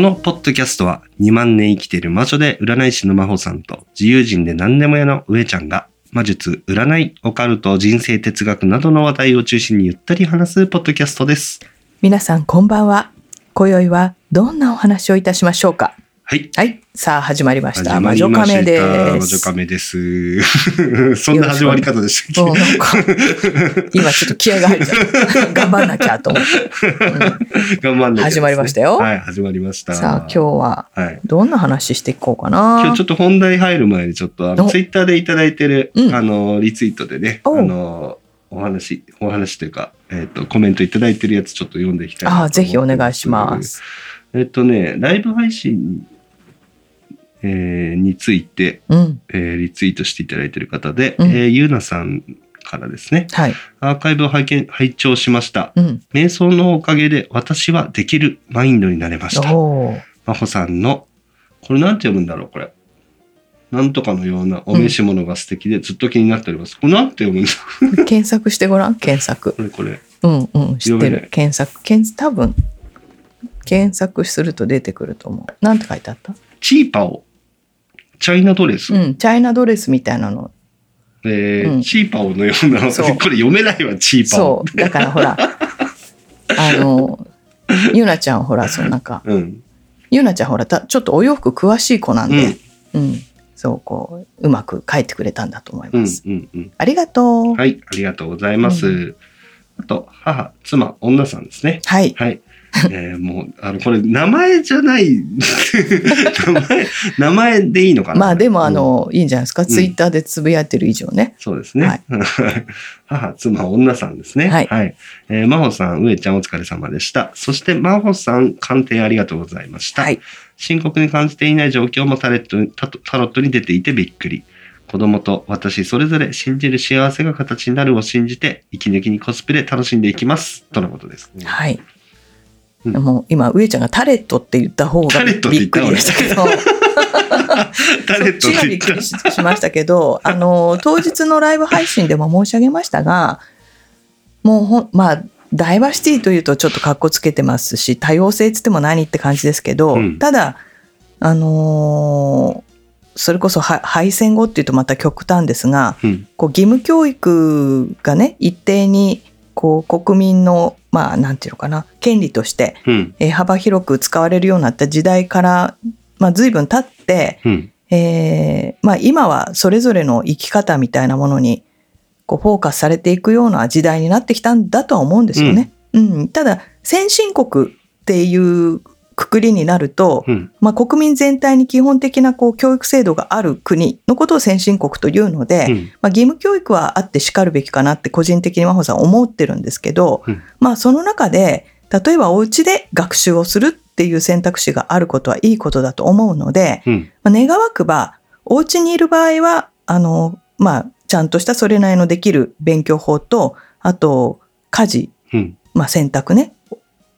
このポッドキャストは2万年生きている魔女で占い師の真帆さんと自由人で何でも屋の上ちゃんが魔術、占い、オカルト、人生哲学などの話題を中心にゆったり話すポッドキャストです。皆さんこんばんは今宵はどんなお話をいたしましょうか？はい。はい。さあ始まりました。魔女りました。亀で魔女す亀です。そんな始まり方でしたっもうなんか 今ちょっと気合が入っちゃう頑張んなきゃと思って、け 頑張んない、始まりましたよ。はい、始まりました。さあ今日ははい。どんな話していこうかな？今日ちょっと本題入る前にちょっとあのおツイッターでいただいてる、うん。あのリツイートでね、あおのお話お話というかえっ、とコメントいただいてるやつちょっと読んでいきたいなと思ってあぜひお願いします。えっ、とねライブ配信、えーについて、うん。えーリツイートしていただいてる方で、うん。えーゆうなさんからですねはい。アーカイブを拝見拝聴しました。うん。瞑想のおかげで私はできるマインドになれました。真帆さんの、これなんて読むんだろう、これ。なんとかのようなお召し物が素敵でずっと気になっております。これなんて読むんだ 検索してごらん検索。これこれ。うんうん知ってる。検索。検多分検索すると出てくると思う。なんて書いてあった？チーパオ。チャイナドレス？うんチャイナドレスみたいなのえーうんチーパオのような、これ読めないわ、チーパオ。そうだからほら あのゆなちゃんほらそのなんかうん。ゆなちゃんほらたちょっとお洋服詳しい子なんで、うんそうこううまく書いてくれたんだと思いうん、ます、うん、うん。ありがとうはい、ありがとうございます。うあと、母、妻、女さんですね。はいはい。えーもう、あの、これ、名前じゃない、名前、名前でいいのかな？まあでもあうんの、いいんじゃないですか、ツイッターでつぶやいてる以上ねそうですね。はい 母、妻、女さんですね。はいえー真帆さん、上ちゃんお疲れ様でした。そして、真帆さん、鑑定ありがとうございました。はい深刻に感じていない状況もタレットタタロットに出ていてびっくり。子供と私それぞれ信じる幸せが形になるを信じて、息抜きにコスプレ楽しんでいきます。とのことです、ね。はい、うん。もう今上ちゃんがタレットって言った方がびっくりでした。けどタレットそっちがびっくりし しましたけど あの当日のライブ配信でも申し上げましたがもうほんまあダイバーシティというとちょっとかっこつけてますし多様性っつっても何って感じですけど、うん。ただあのーそれこそは敗戦後っていうとまた極端ですがうん。こう義務教育がね一定にこう国民のまあなんていうのかな権利として、うん。えー幅広く使われるようになった時代から、まあ、随分経って、うん。えーまあ、今はそれぞれの生き方みたいなものにこうフォーカスされていくような時代になってきたんだとは思うんですよね。うんただ先進国っていうくくりになると、うん。まあ、国民全体に基本的なこう教育制度がある国のことを先進国というので、うん。まあ、義務教育はあってしかるべきかなって個人的に真帆さん思ってるんですけど、うんまあその中で例えばお家で学習をするっていう選択肢があることはいいことだと思うので、うん。まあ、願わくばお家にいる場合はあの、まあ、ちゃんとしたそれなりのできる勉強法とあと家事、うん。まあ、洗濯ね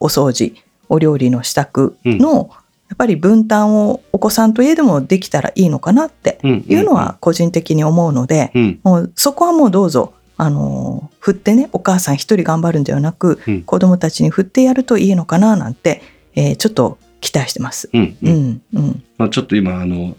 お掃除お料理の支度の、やっぱり分担をお子さんといえどもできたらいいのかなってうん。いうのは個人的に思うので、うん。もうそこはもうどうぞ、あのー振ってねお母さん一人頑張るんではなく、うん子供たちに振ってやるといいのかななんて、えーちょっと期待してます。うん。ううん。んうんまあ、ちょっと今、あの、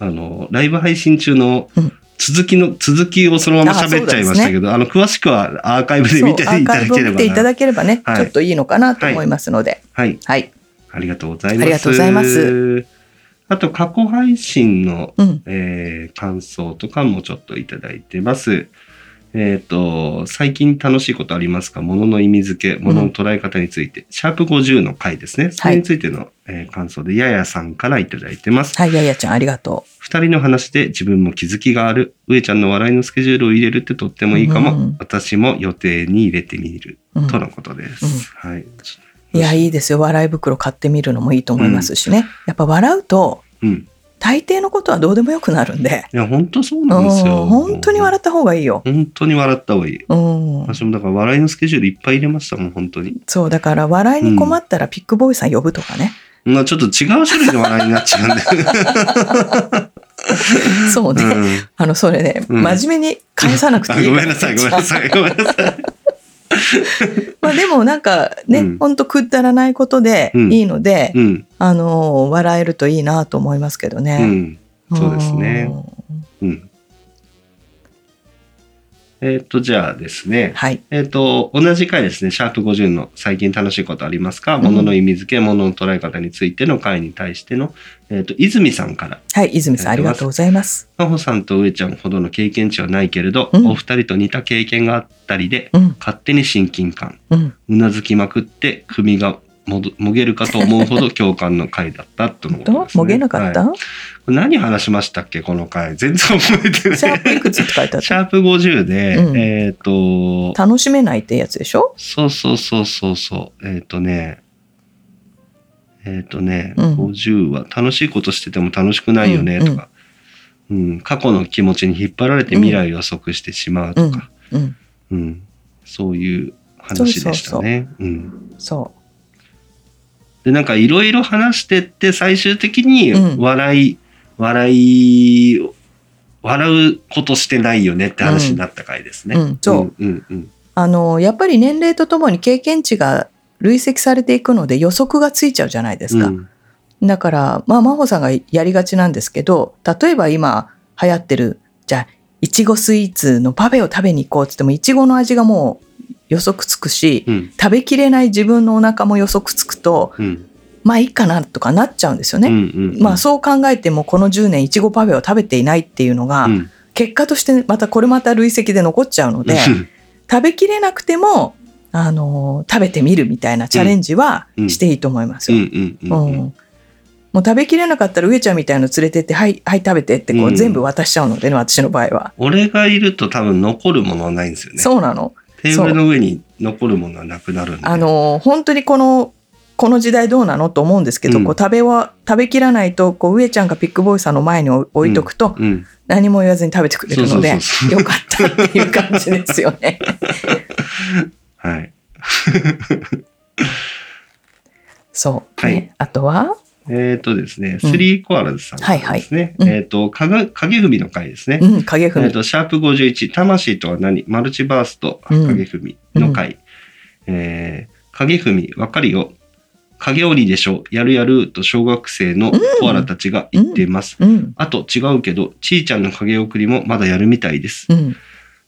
あの、ライブ配信中のうん続きの、続きをそのまま喋っちゃいましたけど、あの、詳しくはアーカイブで見ていただければ見ていたな。だければね、はいちょっといいのかなと思いますので、はい。はい、ありがとうございます。ありがとうございます。あと、過去配信の、うんえー感想とかもちょっといただいてます。えっ、と、最近楽しいことありますか？物の意味付け、物の捉え方について、シャープ50の回ですね。それについての、えー感想で、ややさんからいただいてます。はい、ややちゃんありがと二人の話で自分も気づきがある。上ちゃんの笑いのスケジュールを入れるってとってもいいかも。うん私も予定に入れてみる。う。うんとのことです。はい。いやいいですよ笑い袋買ってみるのもいいと思いますしね、やっぱ笑うとうん。大抵のことはどうでもよくなるんで、いや、本当そうなんですよ。うん本当に笑った方がいいよ。本当に笑った方がいい。うん、私もだから笑いのスケジュールいっぱい入れましたもん、本当に。そう、だから笑いに困ったらピックボーイさん呼ぶとかね。まあちょっと違う種類の笑いになっちゃうんで。そうね。うんあの、それね、うん真面目に返さなくてあいいからごめんなさい、ごめんなさい、ごめんなさい。まあでもなんかね、うんほんとくだらないことでうんいいので、うん、あの、笑えるといいなと思いますけどうね。ん、そうですね。うん。えっ、と、じゃあですね。はい。えっ、と、同じ回ですね、シャープ50の最近楽しいことありますか、ん物の意味付け、物の捉え方についての回に対しての、えっ、と、泉さんから、はい、泉さんありがとうございます。真帆さんと上ちゃんほどの経験値はないけれど、うんお二人と似た経験があったりで、うん、勝手に親近感、うん。うなずきまくって、首がもどもげるかと思うほど共感の回だったとのことです、ね。ともげなかった、はい。何話しましたっけ、この回。全然覚えてない。シャープいくつって書いてあっシャープ50で、うん。えっ、と、た。楽しめないってやつでしょ？そうそうそうそうそう。えっ、とね、えっ、とね、うん。50は楽しいことしてても楽しくないよねとか、うん。過去の気持ちに引っ張られて未来を予測してしまうとか、うん。うん。そういう話でしたね。うん。そで、なんかいろいろ話してって最終的にうん笑い、笑い、笑うことしてないよねって話になった回ですね。うんそううんうんうん。あの、やっぱり年齢とともに経験値が累積されていくので予測がついちゃうじゃないですか。うんだから、まあ、真帆さんがやりがちなんですけど、例えば今流行ってる、じゃあ、いちごスイーツのパフェを食べに行こうって言っても、いちごの味がもう予測つくし、うん食べきれない自分のお腹も予測つくと、うんまあいいかなとかなっちゃうんですよね。うんうんうんまあそう考えてもこの10年いちごパフェを食べていないっていうのが、うん結果としてまたこれまた累積で残っちゃうので、食べきれなくても、あのー食べてみるみたいなチャレンジはうんしていいと思いますよ。うんうんうんうんうんもう食べきれなかったら上ちゃんみたいの連れてって、はい、はい、食べてってこううん全部渡しちゃうのでね、私の場合は。俺がいると多分残るものはないんですよね。そうなの。テーブルの上に残るものはなくなるんで。あのー本当にこの、この時代どうなのと思うんですけど、うんこう食べは、食べきらないと、こう上ちゃんがピックボーイさんの前に置いとくと、うん。何も言わずに食べてくれるので、よかったっていう感じですよね。はい。そう。はいねあとは、えっ、とですね、うんスリーコアラズさんからですね。はいはいうんえっ、と、かが影踏みの回ですね。うん、影踏み。えっと、シャープ51、魂とは何？マルチバースとうん影踏みの回。えー影踏み、わかるよ。影織りでしょ。やるやると小学生のコアラたちが言っています。うん、あと違うけど、ちーちゃんの影送りもまだやるみたいです。うん、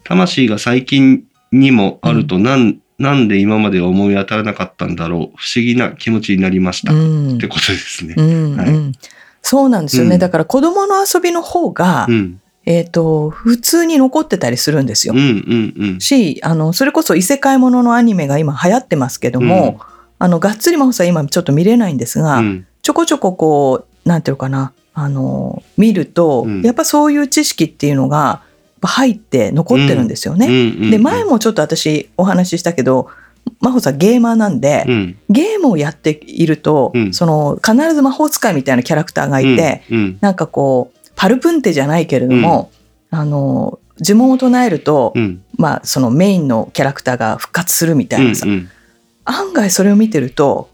魂が最近にもあるとなん、なんで今まで思い当たらなかったんだろう。不思議な気持ちになりました。うんってことですね。うん。そうなんですよね。うんだから子供の遊びの方が、うん。えっ、と、普通に残ってたりするんですようん。うんうん。し、あの、それこそ異世界もののアニメが今流行ってますけども、あの、がっつり真帆さん今ちょっと見れないんですが、うんちょこちょここう、なんていうのかな、あの、見ると、うんやっぱそういう知識っていうのが入って残ってるんですよね。うん。うん。で、前もちょっと私お話ししたけど、真帆さんゲーマーなんで、うん。ゲームをやっていると、うん。その必ず魔法使いみたいなキャラクターがいて、うん。なんかこうパルプンテじゃないけれども、あの呪文を唱えると、うん。まあそのメインのキャラクターが復活するみたいなさ、うん。案外それを見てると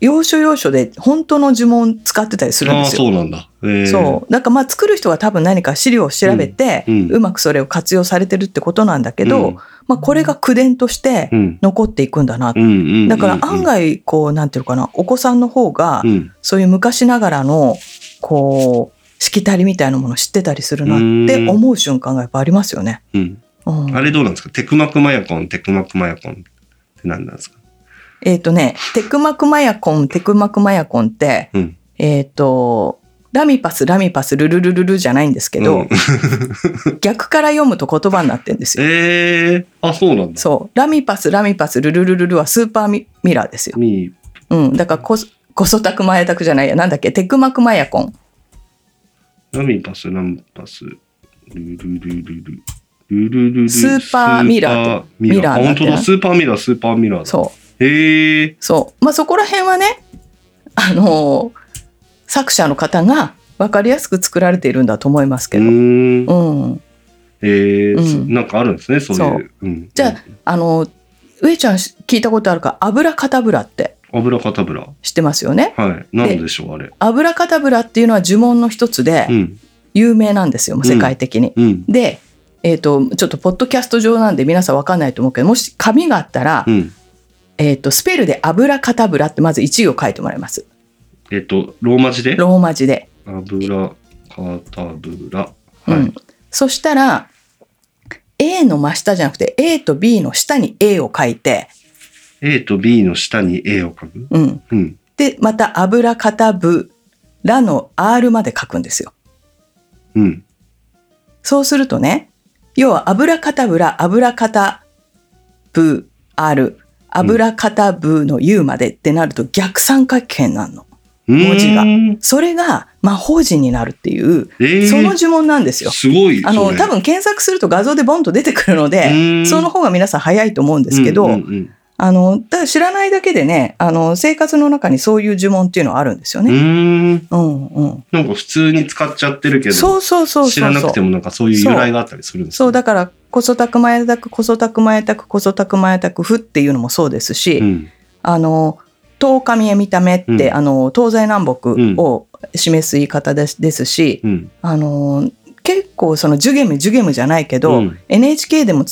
要所要所で本当の呪文使ってたりするんですよ。そうなんだ。えー。そう。だからまあ作る人は多分何か資料を調べて、うん。うまくそれを活用されてるってことなんだけど、うん。まあ、これが口伝としてうん。残っていくんだな、だから案外こうなんていうのかなお子さんの方がうん。そういう昔ながらのこうしきたりみたいなものを知ってたりするなって思う瞬間がやっぱありますよね。うん。うん。あれどうなんですか？テクマクマヤコン、テクマクマヤコンって何なんですか？えっ、とねテクマクマヤコンテクマクマヤコンってうん。えっ、とラミパスラミパスルルルルルじゃないんですけど、うん 逆から読むと言葉になってるんですよ。ええあ、そうなんだ。そうラミパスラミパスルルルルルはスーパーミミラーですよ。みうん、だからここそたくまやたくじゃないやなんだっけ？テクマクマヤコンラミパス、ラミパス、ルルルルル。ルルルルスーパーミラーミラー。本当だ。スーパーミラー、スーパーミラーだ。そうへえ。そう。まあそこら辺はね、あのー作者の方が分かりやすく作られているんだと思いますけうど。ん。うん、えー。うん。そなんかあるんですねそういう。そう。うん、じゃああの上ちゃん聞いたことあるか？油かたぶらって。油かたぶら知ってますよね？はい。何でしょうあれ。油かたぶらっていうのは呪文の一つでうん。有名なんですよ、世界的に。うん。で、えー、とちょっとポッドキャスト上なんで皆さん分かんないと思うけどもし紙があったら、うんえー、とスペルで油かたぶらってまず1行書いてもらいます。えっ、とローマ字で？ローマ字で。油かたぶらはい、うん、そしたら A の真下じゃなくて A と B の下に A を書いて、A と B の下に A を書く？うん、うん。でまた油かたぶらの R まで書くんですよ。うん。そうするとね要は油かたぶら油かたぶ R 油かたぶの U までってなると逆三角形になるの。文字が。それが魔法陣になるっていうえー。その呪文なんですよ。すごいあの多分検索すると画像でボンと出てくるのうでん。その方が皆さん早いと思うんですけど、うんうんうんあのただ知らないだけでねあの生活の中にそういう呪文っていうのはあるんですようね。ーん。うんうん、なんか普通に使っちゃってるけどそうそうそうそう知らなくてもなんかそういう由来があったりするんですそうだからこそたくまやたくこそたくまやたくこそたくまやたくふっていうのもそうですし、うん。あの遠神へ見た目って、うん。あの東西南北を示す言い方ですですし、うん。あの結構そのジュゲムジュゲムじゃないけど、うん。NHK でも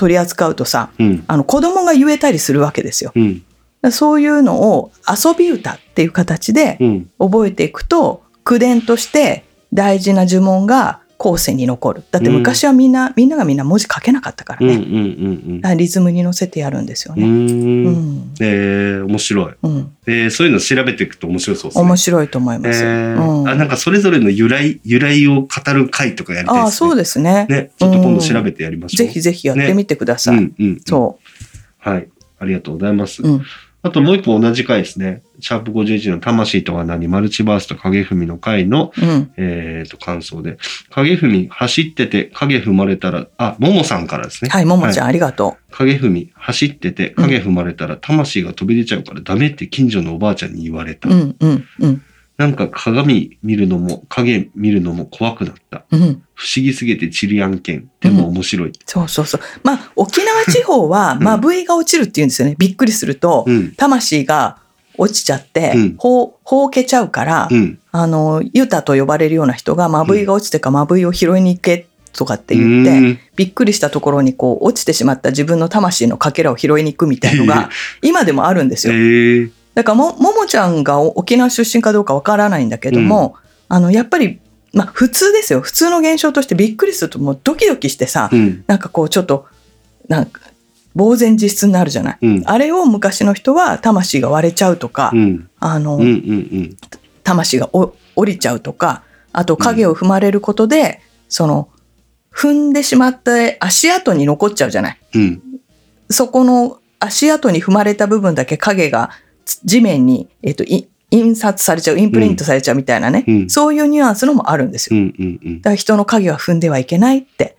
取り扱うとさうん。あの子供が言えたりするわけですよ。うん。そういうのを遊び歌っていう形でうん。覚えていくと口伝として大事な呪文が後世に残る。だって昔はみんな、みんながみんな文字書けなかったからね。うんうんうんリズムに乗せてやるんですようんうね。うーんん。えー面白いうん。えーそういうの調べていくと面白そうですね面白いと思います。えーうんあなんかそれぞれの由来由来を語る回とかやりたいですねああ、そうですね。ねちょっと今度調べてやりましょうぜひぜひやってみてください。うんうんうんそはいありがとうございますう。うん。あともう一個同じ回ですね。シャープ51の魂とは何？マルチバースと影踏みの回の、うん。えー、と感想で。影踏み走ってて影踏まれたら、あ、ももさんからですね。はい、ももちゃん、ありがと影踏み走ってて影踏まれたら魂が飛び出ちゃうからダメって近所のおばあちゃんに言われた。う。うん、うん、うん。なんか鏡見るのも影見るのも怖くなった。うん。不思議すぎてチリアン県。でも面白い。そうそうそう。まあ、沖縄地方は、うんまぶいが落ちるって言うんですよね。びっくりすると、うん。魂が落ちちゃって、うん。ほう、ほうけちゃうから、うん。あの、ユタと呼ばれるような人が、まぶいが落ちてか、まぶいを拾いに行けとかって言って、うん。びっくりしたところにこう落ちてしまった自分の魂のかけらを拾いに行くみたいのが今でもあるんですえよ。ー、だからもももちゃんが沖縄出身かどうかわからないんだけども、あのやっぱりまあ普通ですよ。普通の現象としてびっくりするともうドキドキしてさ、うん。なんかこうちょっとなんか呆然自失になるじゃない。うん。あれを昔の人は魂が割れちゃうとか、うん。あの、うん。うん。魂がお降りちゃうとかあと影を踏まれることで、その踏んでしまった足跡に残っちゃうじゃない。うん。そこの足跡に踏まれた部分だけ影が地面に、えっとい印刷されちゃうインプリントされちゃうみたいなね、うんそういうニュアンスのもあるんですよ。うん。うん。うんだ。から人の影は踏んではいけないって。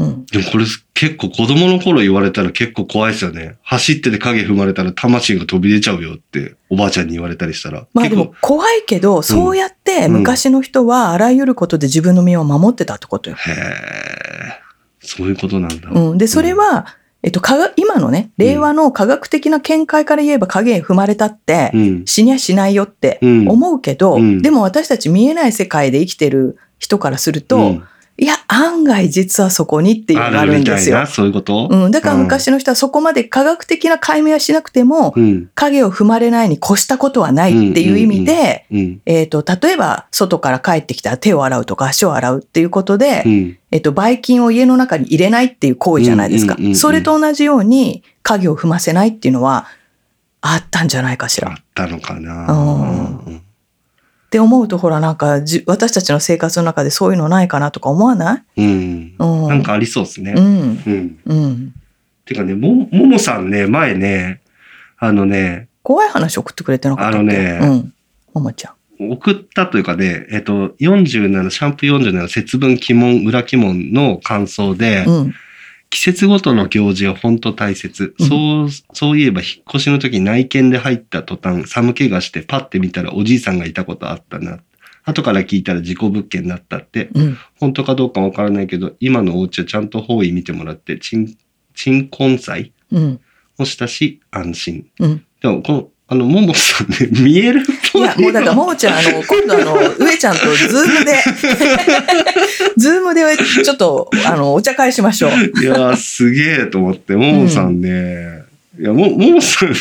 うん、でもこれ結構子供の頃言われたら結構怖いですよね。走ってて影踏まれたら魂が飛び出ちゃうよっておばあちゃんに言われたりしたら。まあでも怖いけど、そうやって昔の人はあらゆることで自分の身を守ってたってことよ。へえ、そういうことなんだ。うん、でそれは、えっと、今のね令和の科学的な見解から言えば影踏まれたって、うん。死にゃしないよってうん思うけど、うんでも私たち見えない世界で生きてる人からすると、うんいや案外実はそこにっていうのがあるんですよみたいな、。そういうこと？うん、だから昔の人はそこまで科学的な解明はしなくても、うん。影を踏まれないに越したことはないっていう意味で、うん。えっ、と、例えば外から帰ってきたら手を洗うとか足を洗うっていうことで、うん。えっと、ばい菌を家の中に入れないっていう行為じゃないですかそれと同じように影を踏ませないっていうのはあったんじゃないかしら。あったのかな。うんって思うと、ほら、なんかじ、私たちの生活の中でそういうのないかなとか思わない？うん。うん。なんかありそうですね。うん。うん。うん。てかね、も、ももさんね、前ね、あのね、怖い話送ってくれてなかったあのねうん。ももちゃん。送ったというかね、えっと、47、シャンプー47節分鬼門、裏鬼門の感想で、うん。季節ごとの行事は本当大切。うんそう、そういえば引っ越しの時内見で入った途端、寒気がしてパッて見たらおじいさんがいたことあったな。後から聞いたら事故物件だったって、うん。本当かどうかわからないけど、今のお家はちゃんと方位見てもらって、鎮、鎮魂祭うん。をしたし、安心。うん。でも、この、あの、ももさんね、見えるい。いや、もうだから、ももちゃん、あの、今度あの、上ちゃんとズームで、Zoom でちょっと、あの、お茶会しましょう。いやー、すげえと思って、ももさんね、いや、も、ももさん、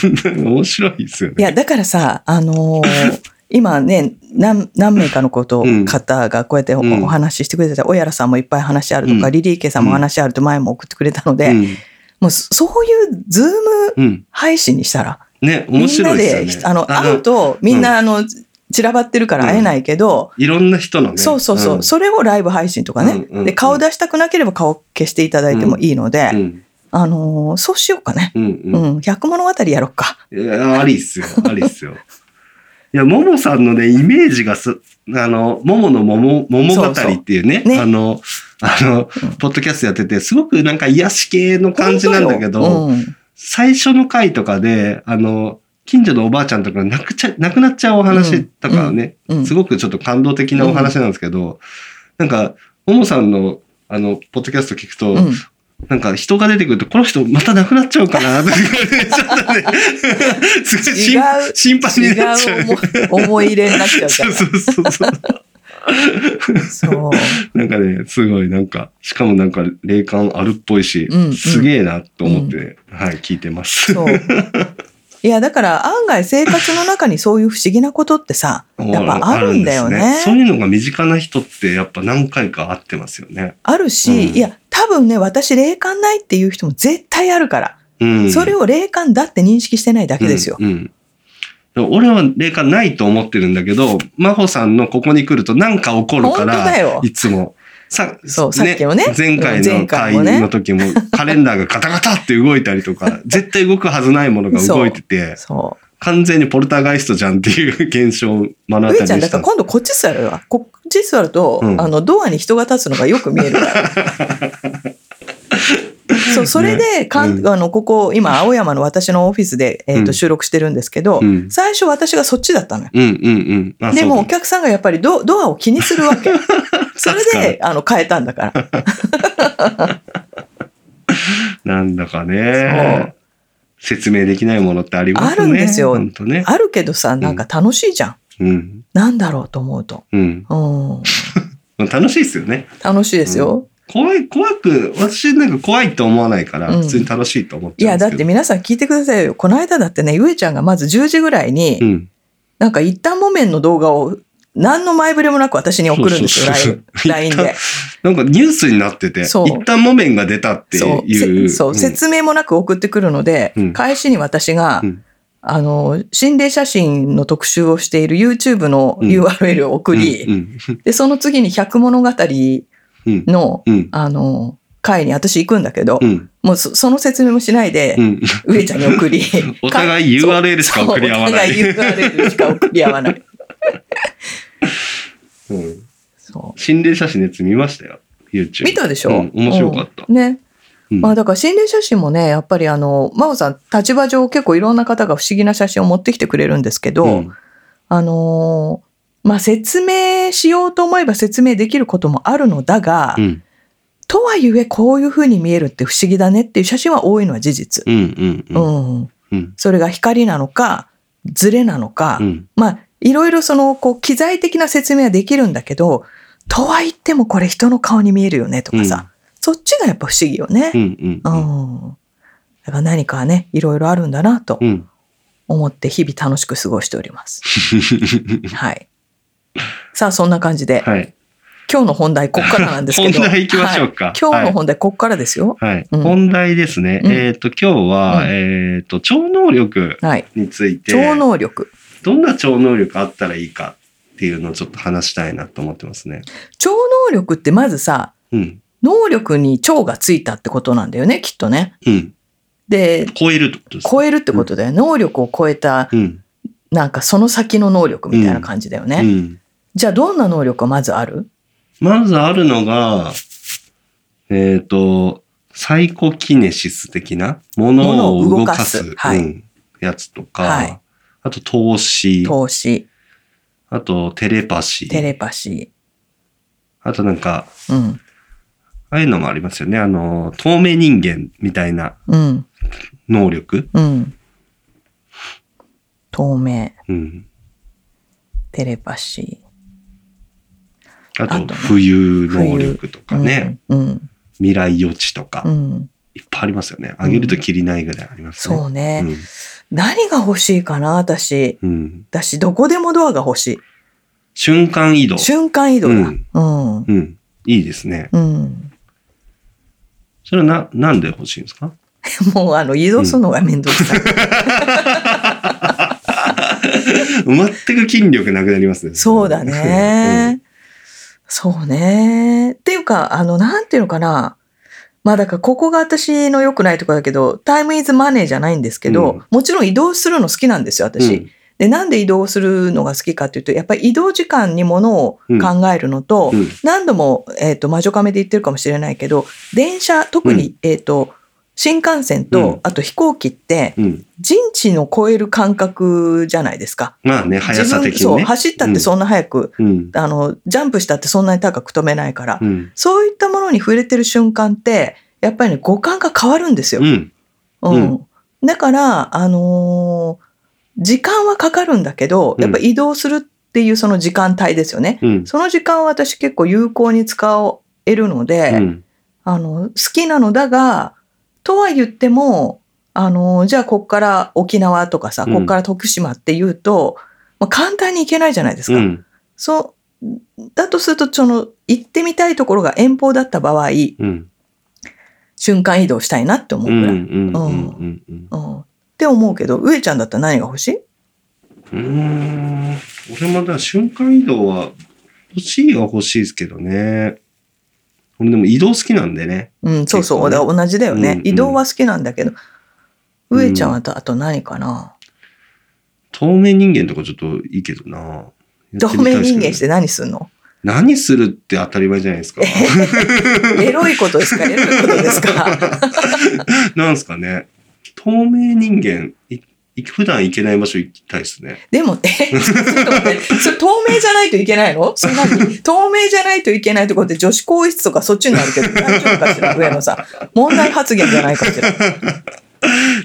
面白いですよね。いや、だからさ、あのー 今ね、何、何名かのこと、うん方がこうやってお,、うんお話ししてくれてた。おやらさんもいっぱい話あるとか、うんリリーケさんも話あると前も送ってくれたので、うん。もうそそういう Zoom うん。配信にしたら、ね、面白いですよね。みんなで、あの、会うと、みんな、あの、散らばってるから会えないけど、いろんな人のね。そうそうそう、んそれをライブ配信とかね、で、顔出したくなければ顔消していただいてもいいので、うん。あのーそうしようかね。うん。百物語やろっか。いや、ありっすよ。ありっすよ。いや、ももさんのね、イメージがす、あの、もものもも、桃語っていうね、あの、あの、うんポッドキャストやってて、すごくなんか癒し系の感じなんだけど、うん最初の回とかで、あの、近所のおばあちゃんとかが亡くちゃ、亡くなっちゃうお話とかね、うんすごくちょっと感動的なお話なんですけど、なんか、ももさんの、あの、ポッドキャスト聞くと、うんなんか人が出てくると、この人また亡くなっちゃうかなとか言われちゃったね。すごい心違う心配になっちゃう。違う思い思い入れになっちゃうかそうそうそうそう。ら。そう。なんかね、すごいなんか、しかもなんか霊感あるっぽいし、うんうんすげえなと思って、はい、聞いてます。そう。いや、だから案外生活の中にそういう不思議なことってさ、やっぱあるんだよねです。そういうのが身近な人ってやっぱ何回か会ってますよね。あるし、うんいや、多分ね、私霊感ないっていう人も絶対あるから、うん。それを霊感だって認識してないだけですよ。うん。うん俺は霊感ないと思ってるんだけど、真帆さんのここに来ると何か起こるからよ、いつも。さそうさっきもね前回前の会の時もカレンダーがガタガタって動いたりとか、絶対動くはずないものが動いてて、そ完全にポルターガイストじゃんっていう現象を目のう。当たりにした上ちゃん、だから。今度こっち座るわ。こっち座ると、うんあの、ドアに人が立つのがよく見えるから。そう、それで、かんうんあの、ここ、今、青山の私のオフィスで、えっ、と、うん収録してるんですけど、うん最初私がそっちだったのよ。うんうんうん。あでも、お客さんがやっぱりドドアを気にするわけ。それで、あの、変えたんだから。なんだかね。説明できないものってありますね。あるんですよね。あるけどさ、なんか楽しいじゃん。うん。なんだろうと思うと。うん。うん。楽しいですよね。楽しいですよ。怖い、怖く、私なんか怖いと思わないから、うん普通に楽しいと思っいや。だって皆さん聞いてくださいよ。この間だってね、ゆえちゃんがまず10時ぐらいに、うん。なんか一旦木綿の動画を何の前触れもなく私に送るんですよ、LINE で。なんかニュースになってて、一旦木綿が出たっていう。せそう、ん説明もなく送ってくるので、うん返しに私が、うんあの、心霊写真の特集をしている YouTube のうん URL を送り、うんで、その次に百物語うんの、うんあの、会に私行くんだけど、うんもうそその説明もしないでう、ん上ちゃんに送り。お互い URL しか送り合わないお互い URL しか送り合わない。うんそ心霊写真のやつ見ましたよ。YouTube。う。見たでしょ、うん面白かった。うんね。うんまあだから心霊写真もね、やっぱりあの、真央さん、立場上結構いろんな方が不思議な写真を持ってきてくれるんですけど、うんあのーまあ説明しようと思えば説明できることもあるのだが、うんとはいえこういう風に見えるって不思議だねっていう写真は多いのは事実。うんうんううんん。うんそれが光なのか、ズレなのか、うんまあ、いろいろその、こう、機材的な説明はできるんだけど、とは言ってもこれ人の顔に見えるよねとかさ、そっちがやっぱ不思議よね。うんうんううんん。だから何かね、いろいろあるんだなとうん思って日々楽しく過ごしております。はい。さあ、そんな感じで、はい。今日の本題、こっからなんですけど。本題行きましょうかはい今日の本題、こっからですよ。はい。うん本題ですね。うんえっと、今日は、うんえっと、超能力はい。について、超能力。どんな超能力あったらいいかっていうのをちょっと話したいなと思ってますね。超能力ってまずさ、うん。能力に超がついたってことなんだよね、きっとね。うん。で、超えるってことです。超えるってことだよ。能力を超えた、うん。なんかその先の能力みたいな感じだよね。うん。じゃあどんな能力がまずある？まずあるのが、えっ、と、サイコキネシス的な？ものを動かす物を動かすはいうんやつとか、はいあと投資、投資。あと、テレパシー。テレパシあとなんか、ー。うん。ああいうのもありますよね。あの、透明人間みたいなうん。能力。うん。透明、うん。テレパシあと、あとね浮遊ー。能力とかね。うん。うん。未来予知とか、うん。いっぱいありますよね。あげるときりないぐらいありますね。そうね。何が欲しいかな、私。うん。うん。私、どこでもドアが欲しい。瞬間移動。瞬間移動だ。ううんん。うん。いいですね。うん。それはな、なんで欲しいんですか？もう、あの、移動するのがめんどくさい。全く筋力なくなりますね。そうだね。そうね。っていうか、あの、なんていうのかな。まあだからここが私の良くないところだけど、タイムイズマネーじゃないんですけど、うんもちろん移動するの好きなんですよ、うん。私。で、なんで移動するのが好きかっていうと、やっぱり移動時間にものを考えるのと、うん。何度も、えっ、と、魔女カメで言ってるかもしれないけど、電車、特に、えっ、と、新幹線と、うんあと飛行機って、うん。人知の超える感覚じゃないですか。まあね、速さ的そう、にね。走ったってそんな速く、うん。あの、ジャンプしたってそんなに高く飛べないから、うん。そういったものに触れてる瞬間って、やっぱりね、五感が変わるんですよ。うん。うん。うだから、あのー時間はかかるんだけど、うんやっぱ移動するっていうその時間帯ですよね。うん。その時間は私結構有効に使えるので、うん。あの、好きなのだが、とは言っても、あの、じゃあこっから沖縄とかさ、うんこっから徳島って言うと、まあ、簡単に行けないじゃないですか。うん。そう、だとすると、その、行ってみたいところが遠方だった場合、うん。瞬間移動したいなって思ううん。うん。ぐらい。うん。うん。うん。うんって思うけど、上ちゃんだったら何が欲しい？うーん。俺もだ瞬間移動は欲しいは欲しいですけどね。俺でも移動好きなんでね。うん、そうそう、ね。同じだよね、うんうん。移動は好きなんだけど、うん。上ちゃんはとあと何かな、透明人間とかちょっといいけどな。透明人間してて何すんの？何するって当たり前じゃないですか。エロいことですか？エロいことですか？なんすかね。透明人間、いい普段行けない場所行きたいですね。でも、え、ちょっと待って、それ透明じゃないといけないの？そんなに？透明じゃないといけないところって女子更衣室とかそっちになるけど、大丈夫かしら？上野さん。問題発言じゃないかしら。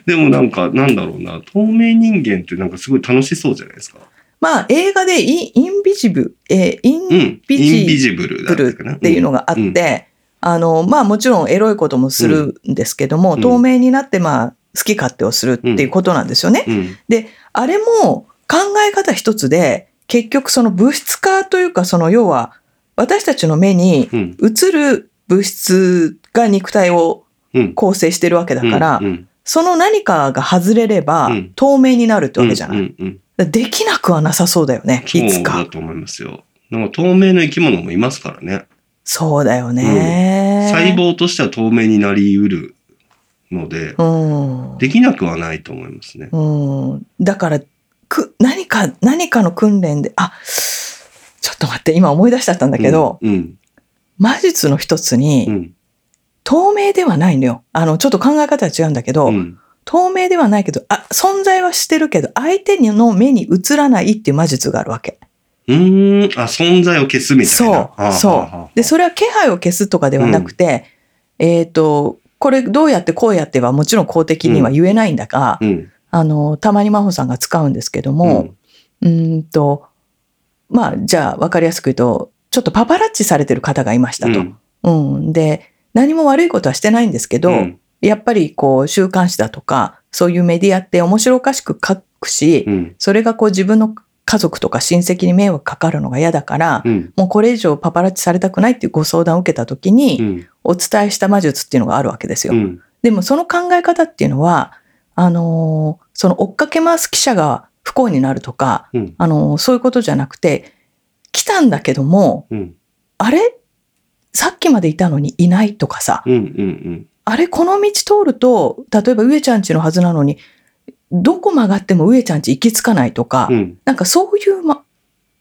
でもなんか、なんだろうな。透明人間ってなんかすごい楽しそうじゃないですか？まあ、映画でインインビジブ、えーインうん。ビジブルっていうのがあって、うんあの、まあもちろんエロいこともするんですけども、うん透明になってまあ好き勝手をするっていうことなんですよね。うん。あれも考え方一つで、結局その物質化というか、その要は私たちの目にうん。映る物質が肉体をうん。構成してるわけだから、うんうんその何かが外れればうん透明になるってわけじゃない。できなくはなさそうだよね、そういつかだ。と思いますよ。なんか透明の生き物もいますからね。そうだよね。細胞としては透明になりうるので、うん。できなくはないと思いますね。うん。だから、く、何か、何かの訓練で、あ、ちょっと待って、今思い出しちゃったんだけど、うん。魔術の一つに、うん。透明ではないのよ。あの、ちょっと考え方は違うんだけど、うん。透明ではないけど、あ、存在はしてるけど、相手の目に映らないっていう魔術があるわけ。うーん。あ、存在を消すみたいそうな。はあそうはあはあで、それは気配を消すとかではなくて、えっ、と、これどうやってこうやってはもちろん公的には言えないんだが、うん。あの、たまに真帆さんが使うんですけども、うーんと、まあ、じゃあ分かりやすく言うと、ちょっとパパラッチされてる方がいましたと。うん。で、何も悪いことはしてないんですけど、うんやっぱりこう、週刊誌だとか、そういうメディアって面白おかしく書くし、うん。それがこう自分の家族とか親戚に迷惑かかるのが嫌だから、うん。もうこれ以上パパラッチされたくないっていうご相談を受けた時に、うん。お伝えした魔術っていうのがあるわけですよ。うん。でもその考え方っていうのは、あのーその追っかけ回す記者が不幸になるとか、うん。あのーそういうことじゃなくて、来たんだけども、うん。あれ？さっきまでいたのにいないとかさ。あれ？この道通ると、例えば上ちゃんちのはずなのに、どこ曲がっても上ちゃんち行き着かないとか、うん。なんかそういう、ま、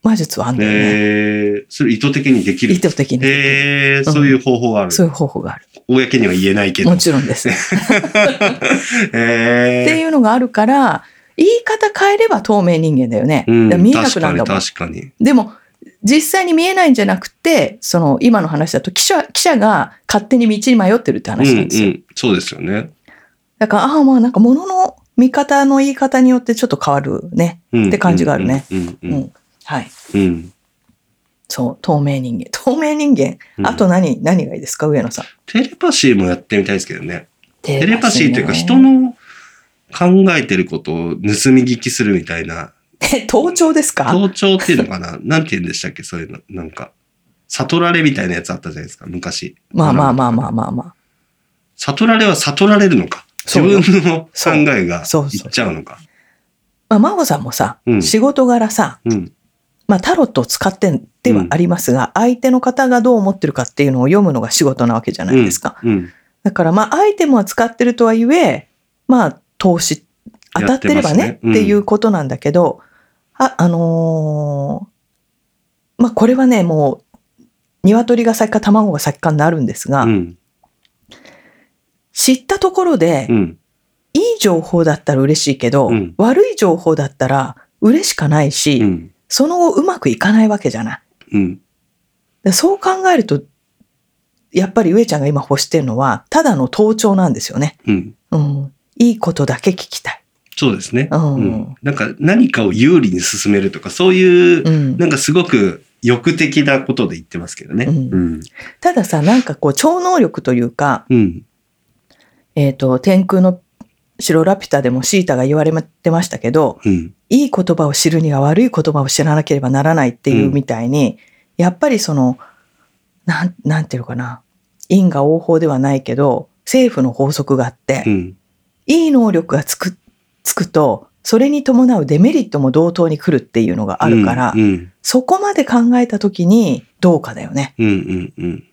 魔術はあるんだよね。えー、それ意図的にできる。意図的に。えー、そういう方法がある。そういう方法がある。公には言えないけど。もちろんです。っえー、ていうのがあるから、言い方変えれば透明人間だよね。うん見えなくなるんだもん。確かに確かでも、実際に見えないんじゃなくて、その今の話だと記者記者が勝手に道に迷ってるってに。話なんですよ。うんうん、そうですよね。だから、ああ、まあなんか物の見方の言い方によってちょっと変わるね。うんって感じがあるね。はい。うん。そう、透明人間。透明人間？うんあと何、何がいいですか、上野さん。テレパシーもやってみたいですけどね。テテレパシーというか人の。の考えてることを盗み聞きするみたいな。え、盗聴ですか？盗聴っていうのかな？なんて言うんでしたっけ？そういうの。なんか、悟られみたいなやつあったじゃないですか、昔。まあまあまあまあまあまあ。悟られは悟られるのか。自分の考えがいっちゃうのか。まあ、真帆さんもさ、うん仕事柄さ、うん。まあ、タロットを使ってではありますが、相手の方がどう思ってるかっていうのを読むのが仕事なわけじゃないですか。うん。だから、まあ、アイテムは使ってるとはいえ、まあ、投資、当たってればねねうんっていうことなんだけど、あ、あのーまあ、これはね、もう、鶏が先か卵が先かになるんですが、うん。知ったところで、うん。いい情報だったら嬉しいけど、うん悪い情報だったら嬉しかないし、うん。その後うまくいかないわけじゃない。そう考えると、やっぱり上ちゃんが今欲してるのは、ただの盗聴なんですよね。うん。うん。いいことだけ聞きたい。そうですね。うんなんか何かを有利に進めるとか、そういう、うん。なんかすごく欲的なことで言ってますけどね。たださ、なんかこう、超能力というか、うん。えっ、と、天空の城ラピュタでもシータが言われてましたけど、うん。いい言葉を知るには悪い言葉を知らなければならないっていうみたいに、やっぱりその、なん、なんていうのかな。因果応報ではないけど、政府の法則があって、うん。いい能力がつく、つくと、それに伴うデメリットも同等に来るっていうのがあるから、うん。そこまで考えたときにどうかだよね。うん。うん。うん。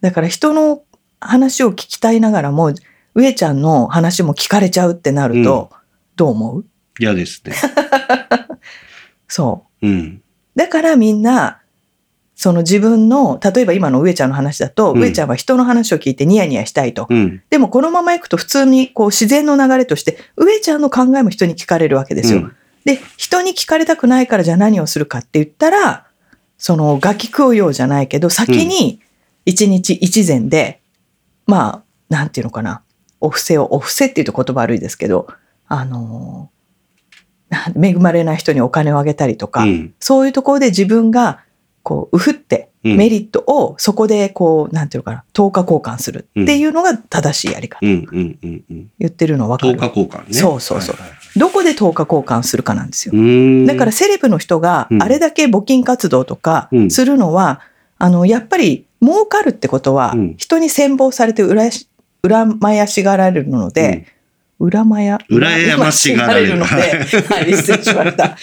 だから人の話を聞きたいながらも、上ちゃんの話も聞かれちゃうってなると、どう思う？嫌ですね。そう。うん。だからみんな、その自分の、例えば今の上ちゃんの話だと、うん上ちゃんは人の話を聞いてニヤニヤしたいと。うん。でもこのまま行くと普通にこう自然の流れとして、上ちゃんの考えも人に聞かれるわけですよ。うんで、人に聞かれたくないからじゃあ何をするかって言ったら、そのガキ食うようじゃないけど、先に一日一善で、まあ、なんていうのかな。お布施を、お布施っていうと言葉悪いですけど、あの恵まれない人にお金をあげたりとか、うん。そういうところで自分が、こう、うふって、うんメリットをそこで、こう、なんていうのかな、等価交換するっていうのが正しいやり方。うん。うん。うん。うん。言ってるの分か10る日交換ね。そうそうそうはいはいどこで等価交換するかなんですよ。だからセレブの人がうんあれだけ募金活動とかうんするのは、あの、やっぱり儲かるってことはうん、人に羨望されてうらやし、羨まやしがられるので、羨まや、羨ましがられるので、はい、失礼しました。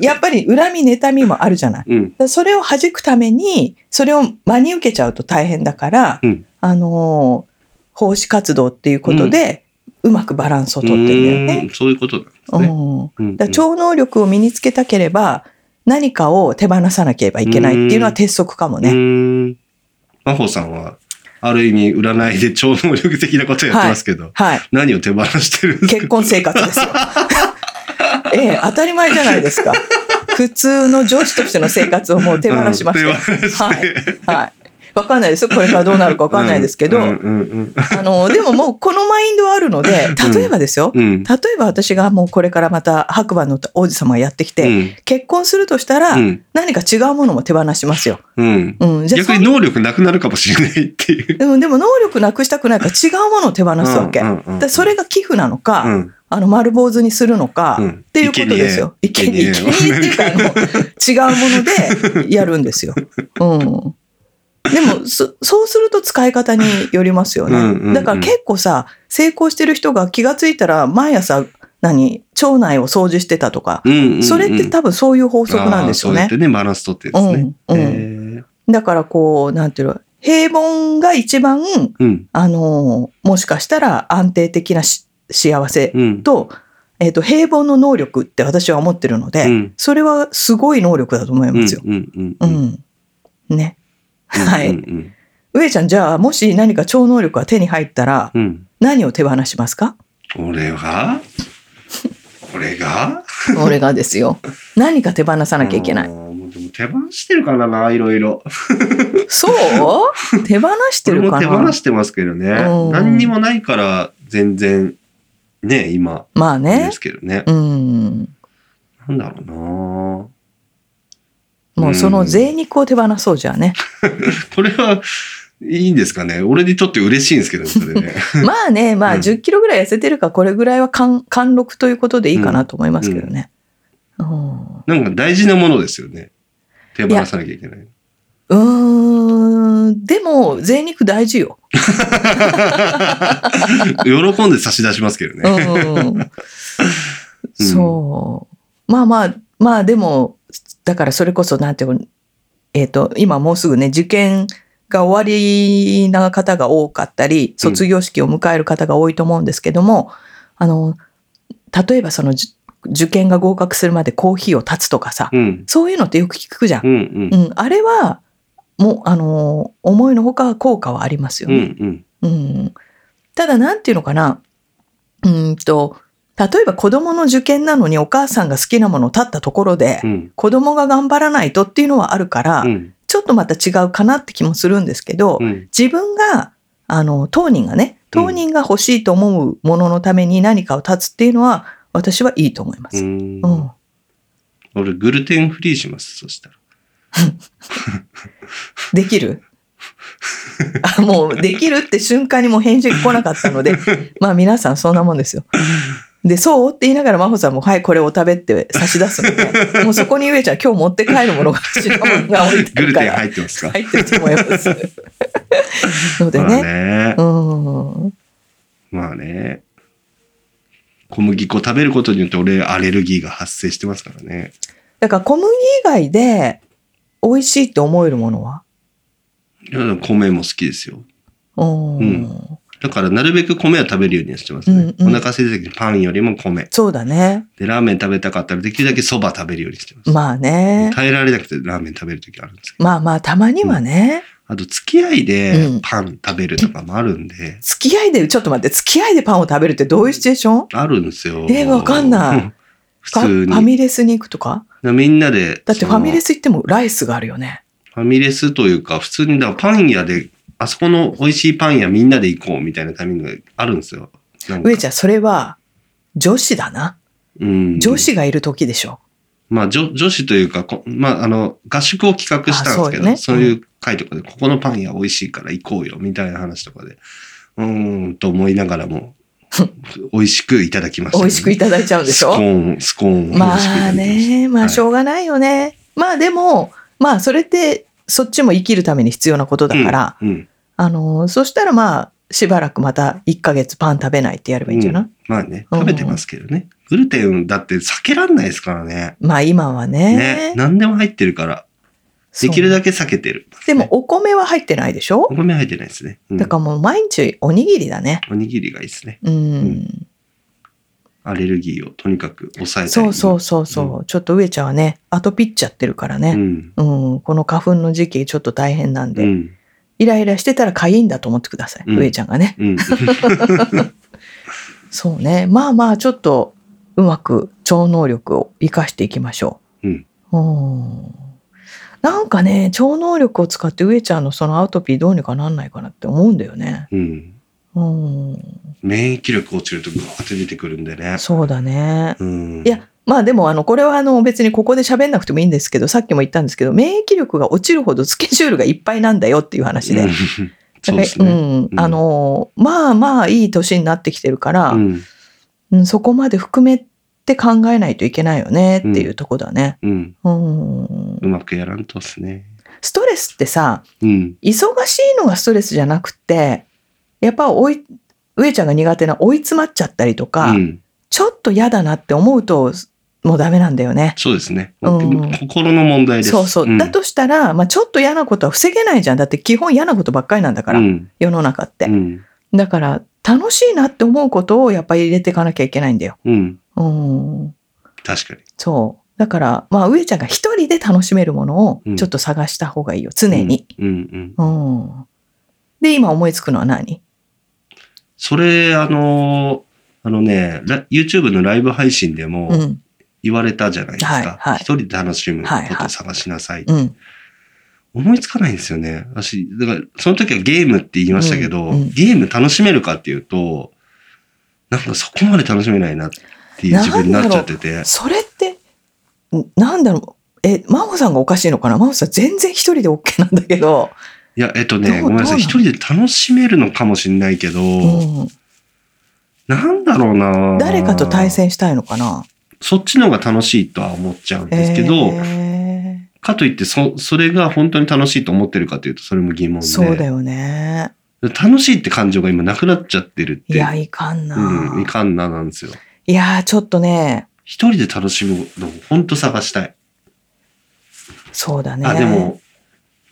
やっぱり恨み妬みもあるじゃない。うん。それを弾くために、それを真に受けちゃうと大変だから、うんあのー奉仕活動っていうことで、うまくバランスをとってるんだよねん。そういうことなんですね。だ超能力を身につけたければ、何かを手放さなければいけないっていうのは鉄則かもうね。真帆さんは、ある意味占いで超能力的なことやってますけど、はい。何を手放してるんですか？結婚生活ですよ。ええ、当たり前じゃないですか。普通の女子としての生活をもう手放しましたはい。はい。わかんないですよ。これからどうなるかわかんないですけど、あの、でももうこのマインドはあるので、例えばですよ。うん。例えば私がもうこれからまた白馬の王子様がやってきて、うん結婚するとしたら、うん何か違うものも手放しますよ。うん。うん。じゃあ逆に能力なくなるかもしれないっていう。でも、でも能力なくしたくないから違うものを手放すわけ。それが寄付なのか、うん。あの丸坊主にするのか、うんっていうことですよ。いけにえ。いけにえっていうか、あの、違うものでやるんですよ。うん。でも、そそうすると使い方によりますよね。うんうんうんだから結構さ、成功してる人が気がついたら、毎朝、何、腸内を掃除してたとか、うんうんうんそれって多分そういう法則なんですよねそうやって。ね、バランス取ってですね。うんうんだからこう、なんていうの、平凡が一番、うん。あの、もしかしたら安定的なし幸せうん。と、えっ、と、平凡の能力って私は思ってるので、うんそれはすごい能力だと思いますよ。うん。ね。はいうんうん上ちゃん、じゃあ、もし何か超能力が手に入ったら、うん。何を手放しますか？俺は？俺が？俺がですよ。何か手放さなきゃいけない。手放してるからな、いろいろ。そう？手放してるかな？手放してますけどね。うん何にもないから全然、ね、今、まあいいでね。すけどね。うん。なんだろうなもうその贅肉を手放そうじゃあね。これは、いいんですかね俺にとって嬉しいんですけど、それね。まあね、まあうん10キロぐらい痩せてるから、これぐらいは貫貫禄ということでいいかなと思いますけどね。うんなんか大事なものですよね。手放さなきゃいけない。うーん、でも、贅肉大事よ。喜んで差し出しますけどね。うん。そう。まあまあ、まあでも、だからそれこそ、なんていうのえっ、と、今もうすぐね、受験が終わりな方が多かったり、卒業式を迎える方が多いと思うんですけども、あの、例えばそのじ受験が合格するまでコーヒーを断つとかさ、うん。そういうのってよく聞くじゃん。うんうん。うん、あれは、もう、あの、思いのほか効果はありますようんね。うん。うん。ただ、なんていうのかな。うーんと、例えば子供の受験なのにお母さんが好きなものを立ったところで、うん。子供が頑張らないとっていうのはあるから、うん。ちょっとまた違うかなって気もするんですけど、うん。自分が、あの、当人がね、当人が欲しいと思うもののために何かを立つっていうのは、私はいいと思います。うんうん。俺、グルテンフリーします、そしたら。できる？あもうできるって瞬間にもう返事が来なかったので、まあ皆さんそんなもんですよ。で、そうって言いながら真帆さんも、はい、これお食べって差し出すので、もうそこに上ちゃん今日持って帰るものが、品物が置いてあグルテンるから、入ってますか？入ってると思います。のでまあね。ねう。ん。まあね。小麦粉食べることによって俺アレルギーが発生してますからね。だから小麦以外で美味しいって思えるものは？いや米も好きですよ。うん。うんだからなるべく米は食べるようにしてますね。うんうんお腹空いた時にパンよりも米。そうだね。で、ラーメン食べたかったらできるだけそば食べるようにしてます。まあね。耐えられなくてラーメン食べる時あるんですけど。まあまあ、たまにはね。あと付き合いでうんパン食べるとかもあるんで、付き合いで、ちょっと待って、付き合いでパンを食べるってどういうシチュエーション？あるんですよ。えーわかんない 普ファファ通に。ミレスに行くとか？みんなで。だってファミレスス行ってもライスがあるよね。ファミレスというか、普通にパン屋で、あそこの美味しいパン屋みんなで行こうみたいなタイミングがあるんですよ。上ちゃん、それは女子だな。うん、女子がいる時でしょ。まあ女、女子というか、こまあ、あの、合宿を企画したんですけど、あそそううよねいう会とかで、ここのパン屋美味しいから行こうよ、みたいな話とかで、うーん、と思いながらも、美味しくいただきました、美味しくいただいちゃうんでしスコょーン、スコーンまあ。ね、まあしょうがないよね。まあでも、まあそれって、そっちも生きるために必要なことだから、うん、うんあの、そしたらまあ、しばらくまた1ヶ月パン食べないってやればいいんじゃない、うんまあね、うん食べてますけどね。グルテンだって避けらんないですからね。まあ今はね。ね。何でも入ってるから、できるだけ避けてる。でも、お米は入ってないでしょ？お米入ってないですね。うんだからもう毎日おにぎりだね。おにぎりがいいですね。うん。アレルギーをとにかく抑え。そうそうそうそう、ちょっと上ちゃんはね、アトピっちゃってるからうね。ん。うん。この花粉の時期ちょっと大変なんで、うん。イライラしてたらかゆいんだと思ってください。うん上ちゃんがね。うん。そうね。まあまあちょっとうまく超能力を活かしていきましょうん。う。うん。なんかね、超能力を使って上ちゃんのそのアトピーどうにかなんないかなって思うんだよね。うん。うん。免疫力落ちるとグワーって出てくるんでね。そうだね。うん。いや、まあでもあの、これはあの別にここで喋んなくてもいいんですけど、さっきも言ったんですけど、免疫力が落ちるほどスケジュールがいっぱいなんだよっていう話で。うん そうですね。うん。あの、まあまあいい年になってきてるから、うん。うんそこまで含めて考えないといけないよねっていうとこだね。うん。うん。うまくやらんとっすね。ストレスってさ、うん。忙しいのがストレスじゃなくて、やっぱおい、上ちゃんが苦手な追い詰まっちゃったりとか、うん。ちょっと嫌だなって思うと、もうダメなんだよね。そうですね。うん心の問題です。そうそう。んだとしたら、まあちょっと嫌なことは防げないじゃん。だって基本嫌なことばっかりなんだから、うん。世の中って。うん。だから、楽しいなって思うことをやっぱり入れていかなきゃいけないんだよ。うん。うん。確かに。そう。だから、まあ上ちゃんが一人で楽しめるものをうんちょっと探した方がいいよ。常に。うんうん。うん。で、今思いつくのは何？それ、あのーあのね、ラ YouTube のライブ配信でもうん。言われたじゃないですはいか。はい一人で楽しむことを探しなさい。うん。思いつかないんですよね。私、だから、その時はゲームって言いましたけど、うんうんゲーム楽しめるかっていうと、なんかそこまで楽しめないなっていう自分になっちゃってて。それって、んなんだろう。え、真帆さんがおかしいのかな？真帆さん全然一人で OK なんだけど。いや、えっとね、ごめんなさい。一人で楽しめるのかもしれないけど、うん。なんだろうな誰かと対戦したいのかな？そっちの方が楽しいとは思っちゃうんですけど、へかといってそ、それが本当に楽しいと思ってるかというと、それも疑問ーで。そうだよね。楽しいって感情が今なくなっちゃってるって。いや、いかんな。うん、いかんななんですよ。いやー、ちょっとね、一人で楽しむのを本当探したい。そうだね。あ、でも、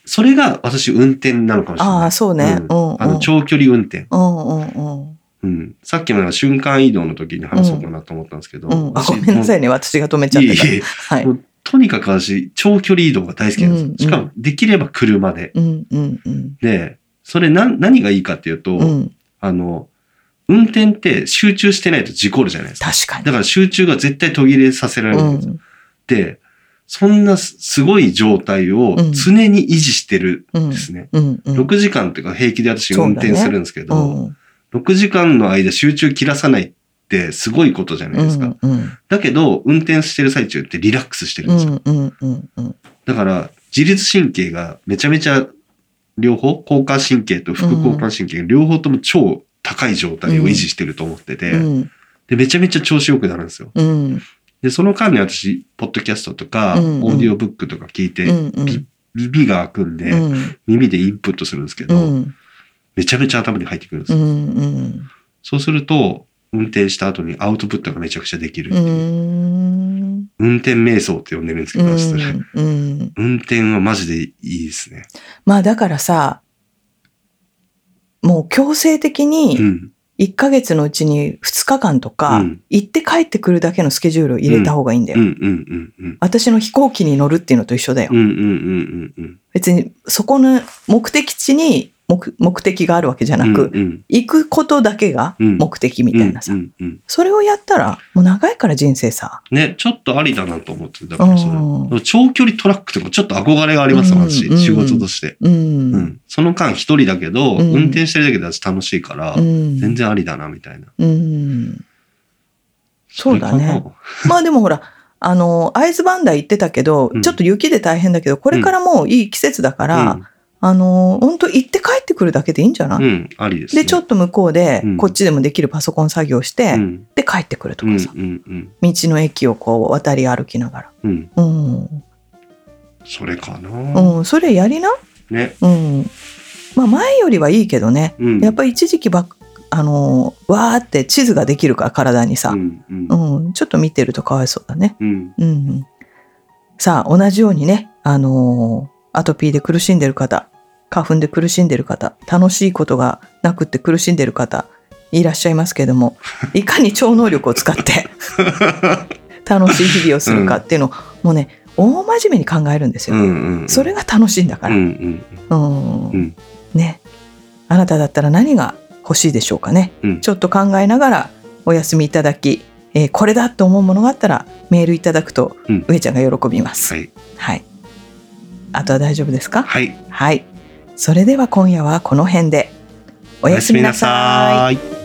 それが私運転なのかもしれない。ああ、そうね。ううんん。あの、長距離運転。うんうんうん。うん。さっきの瞬間移動の時に話そうかなと思ったんですけど。うん、あ私ごめんなさいね。私が止めちゃってた。いえいえはい。とにかく私、長距離移動が大好きなんですよ。うんうんしかも、できれば車で。うんうんうん。で、それ何、何がいいかっていうと、うん。あの、運転って集中してないと事故るじゃないですか。確かに。だから集中が絶対途切れさせられるんですよ。うんで、そんなすすごい状態をうん常に維持してるうんんですね。うんうん。6時間っていうか平気で私運転するんですけど、うん6時間の間集中切らさないってすごいことじゃないですか。うんうんだけど、運転してる最中ってリラックスしてるんですよ。うんうんうんうんだから、自律神経がめちゃめちゃ両方、交感神経と副交感神経が両方とも超高い状態を維持してると思ってて、うん。で、めちゃめちゃ調子よくなるんですよ。うん。で、その間に私、ポッドキャストとか、うんうん。オーディオブックとか聞いて、うんうん。び耳が開くんで、うん。耳でインプットするんですけど、うんめちゃめちゃ頭に入ってくるんですよ。うんうんそうすると、運転した後にアウトプットがめちゃくちゃできるってういう。ん運転瞑想って呼んでるんですけど、私それうん運転はマジでいいですね。まあだからさ、もう強制的うにん。1ヶ月のうちに2日間とかうん、行って帰ってくるだけのスケジュールを入れた方がいいんだよ。私の飛行機に乗るっていうのと一緒だよ。別にそこの目的地に目目的があるわけじゃなく、うんうん行くことだけが目的みたいなさ、うんうんうんそれをやったらもう長いから人生さ。ね、ちょっとありだなと思って、だからそれ長距離トラックとかちょっと憧れがあります、うん私、うん仕事として。うん。う。ん。その間一人だけど、うん運転してるだけで私楽しいから、うん。全然ありだな、みたいな。うん。そうだね。まあでもほら、あの、会津磐梯行ってたけど、うんちょっと雪で大変だけど、これからもういい季節だから、あの、本当行って帰ってくるだけでいいんじゃない、うん、うん、ありです、ね。で、ちょっと向こうでうん、こっちでもできるパソコン作業して、うん、で、帰ってくるとうん、うかさ、ん、うん。道の駅をこう渡り歩きながら。うん、うん。それかな。うん、それやりな？ね。うん。まあ前よりはいいけどね。うん。やっぱり一時期ばっ、あのー、わーって地図ができるから体にさう、ん、うん、うん、ちょっと見てるとかわいそうだね。うん。うん。さあ、同じようにね、あのーアトピーで苦しんでる方、花粉で苦しんでる方、楽しいことがなくって苦しんでる方、いらっしゃいますけども、いかに超能力を使って 楽しい日々をするかっていうのを、もうね、大真面目に考えるんですよ。うん、うん。それが楽しいんだかうん、ら。うん、うんうん。ね。あなただったら何が欲しいでしょうかね。うん。ちょっと考えながらお休みいただき、えーこれだと思うものがあったらメールいただくとうん上ちゃんが喜びます。はい。はい。あとは大丈夫ですか？はい。はい。それでは今夜はこの辺で。おやすみなさい。い。